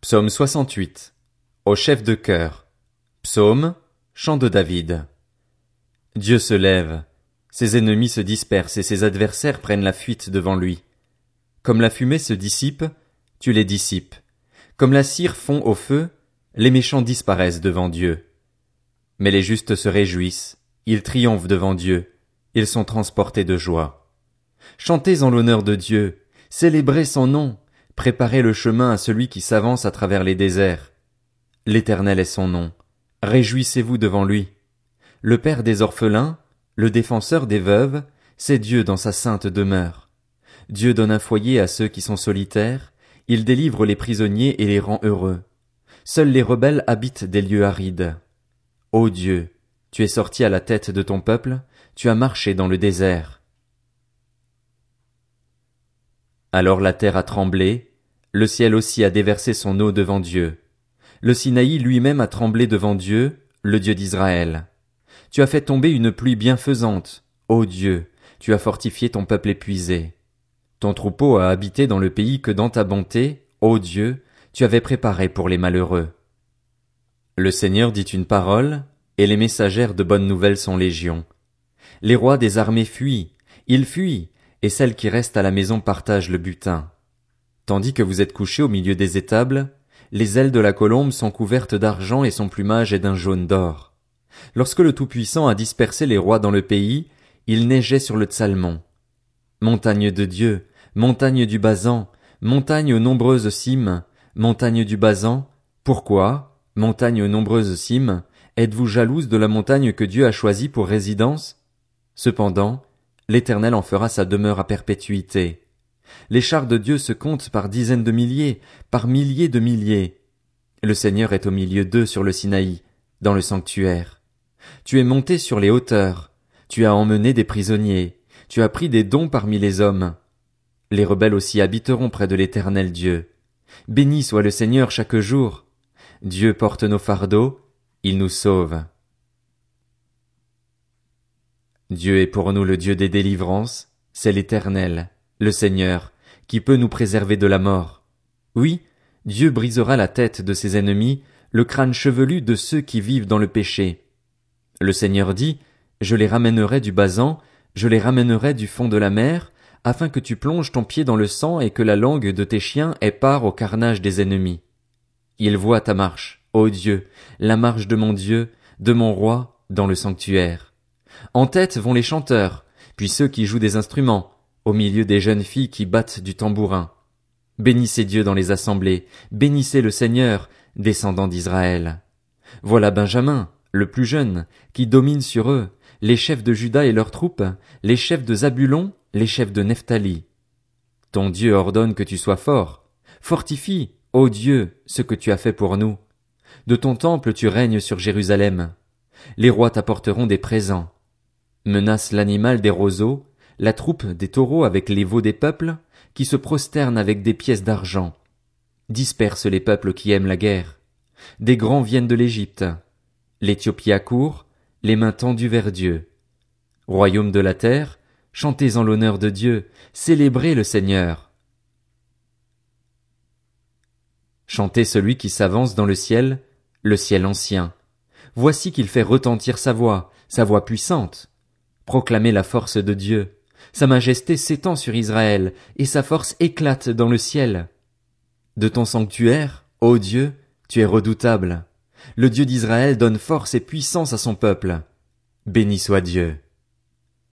Psaume 68. Au chef de chœur. Psaume, chant de David. Dieu se lève. Ses ennemis se dispersent et ses adversaires prennent la fuite devant lui. Comme la fumée se dissipe, tu les dissipes. Comme la cire fond au feu, les méchants disparaissent devant Dieu. Mais les justes se réjouissent, ils triomphent devant Dieu, ils sont transportés de joie. Chantez en l'honneur de Dieu, célébrez son nom, Préparez le chemin à celui qui s'avance à travers les déserts. L'Éternel est son nom. Réjouissez-vous devant lui. Le Père des orphelins, le défenseur des veuves, c'est Dieu dans sa sainte demeure. Dieu donne un foyer à ceux qui sont solitaires, il délivre les prisonniers et les rend heureux. Seuls les rebelles habitent des lieux arides. Ô Dieu, tu es sorti à la tête de ton peuple, tu as marché dans le désert. Alors la terre a tremblé, le ciel aussi a déversé son eau devant Dieu. Le Sinaï lui-même a tremblé devant Dieu, le Dieu d'Israël. Tu as fait tomber une pluie bienfaisante. Ô Dieu, tu as fortifié ton peuple épuisé. Ton troupeau a habité dans le pays que dans ta bonté, ô Dieu, tu avais préparé pour les malheureux. Le Seigneur dit une parole, et les messagères de bonnes nouvelles sont légion. Les rois des armées fuient, ils fuient, et celles qui restent à la maison partagent le butin. Tandis que vous êtes couchés au milieu des étables, les ailes de la colombe sont couvertes d'argent et son plumage est d'un jaune d'or. Lorsque le Tout-Puissant a dispersé les rois dans le pays, il neigeait sur le Tsalmon. Montagne de Dieu, montagne du Basan, montagne aux nombreuses cimes, montagne du Basan, pourquoi, montagne aux nombreuses cimes, êtes-vous jalouse de la montagne que Dieu a choisie pour résidence? Cependant, l'Éternel en fera sa demeure à perpétuité. Les chars de Dieu se comptent par dizaines de milliers, par milliers de milliers. Le Seigneur est au milieu d'eux sur le Sinaï, dans le sanctuaire. Tu es monté sur les hauteurs, tu as emmené des prisonniers, tu as pris des dons parmi les hommes. Les rebelles aussi habiteront près de l'éternel Dieu. Béni soit le Seigneur chaque jour. Dieu porte nos fardeaux, il nous sauve. Dieu est pour nous le Dieu des délivrances, c'est l'éternel le Seigneur, qui peut nous préserver de la mort. Oui, Dieu brisera la tête de ses ennemis, le crâne chevelu de ceux qui vivent dans le péché. Le Seigneur dit, Je les ramènerai du basan, je les ramènerai du fond de la mer, afin que tu plonges ton pied dans le sang et que la langue de tes chiens ait part au carnage des ennemis. Il voit ta marche, ô Dieu, la marche de mon Dieu, de mon roi, dans le sanctuaire. En tête vont les chanteurs, puis ceux qui jouent des instruments, au milieu des jeunes filles qui battent du tambourin. Bénissez Dieu dans les assemblées, bénissez le Seigneur, descendant d'Israël. Voilà Benjamin, le plus jeune, qui domine sur eux, les chefs de Juda et leurs troupes, les chefs de Zabulon, les chefs de Nephtali. Ton Dieu ordonne que tu sois fort. Fortifie, ô Dieu, ce que tu as fait pour nous. De ton temple tu règnes sur Jérusalem. Les rois t'apporteront des présents. Menace l'animal des roseaux, la troupe des taureaux avec les veaux des peuples, qui se prosternent avec des pièces d'argent. Disperse les peuples qui aiment la guerre. Des grands viennent de l'Égypte. L'Éthiopie accourt, les mains tendues vers Dieu. Royaume de la terre, chantez en l'honneur de Dieu, célébrez le Seigneur. Chantez celui qui s'avance dans le ciel, le ciel ancien. Voici qu'il fait retentir sa voix, sa voix puissante. Proclamez la force de Dieu. Sa majesté s'étend sur Israël, et sa force éclate dans le ciel. De ton sanctuaire, ô Dieu, tu es redoutable. Le Dieu d'Israël donne force et puissance à son peuple. Béni soit Dieu.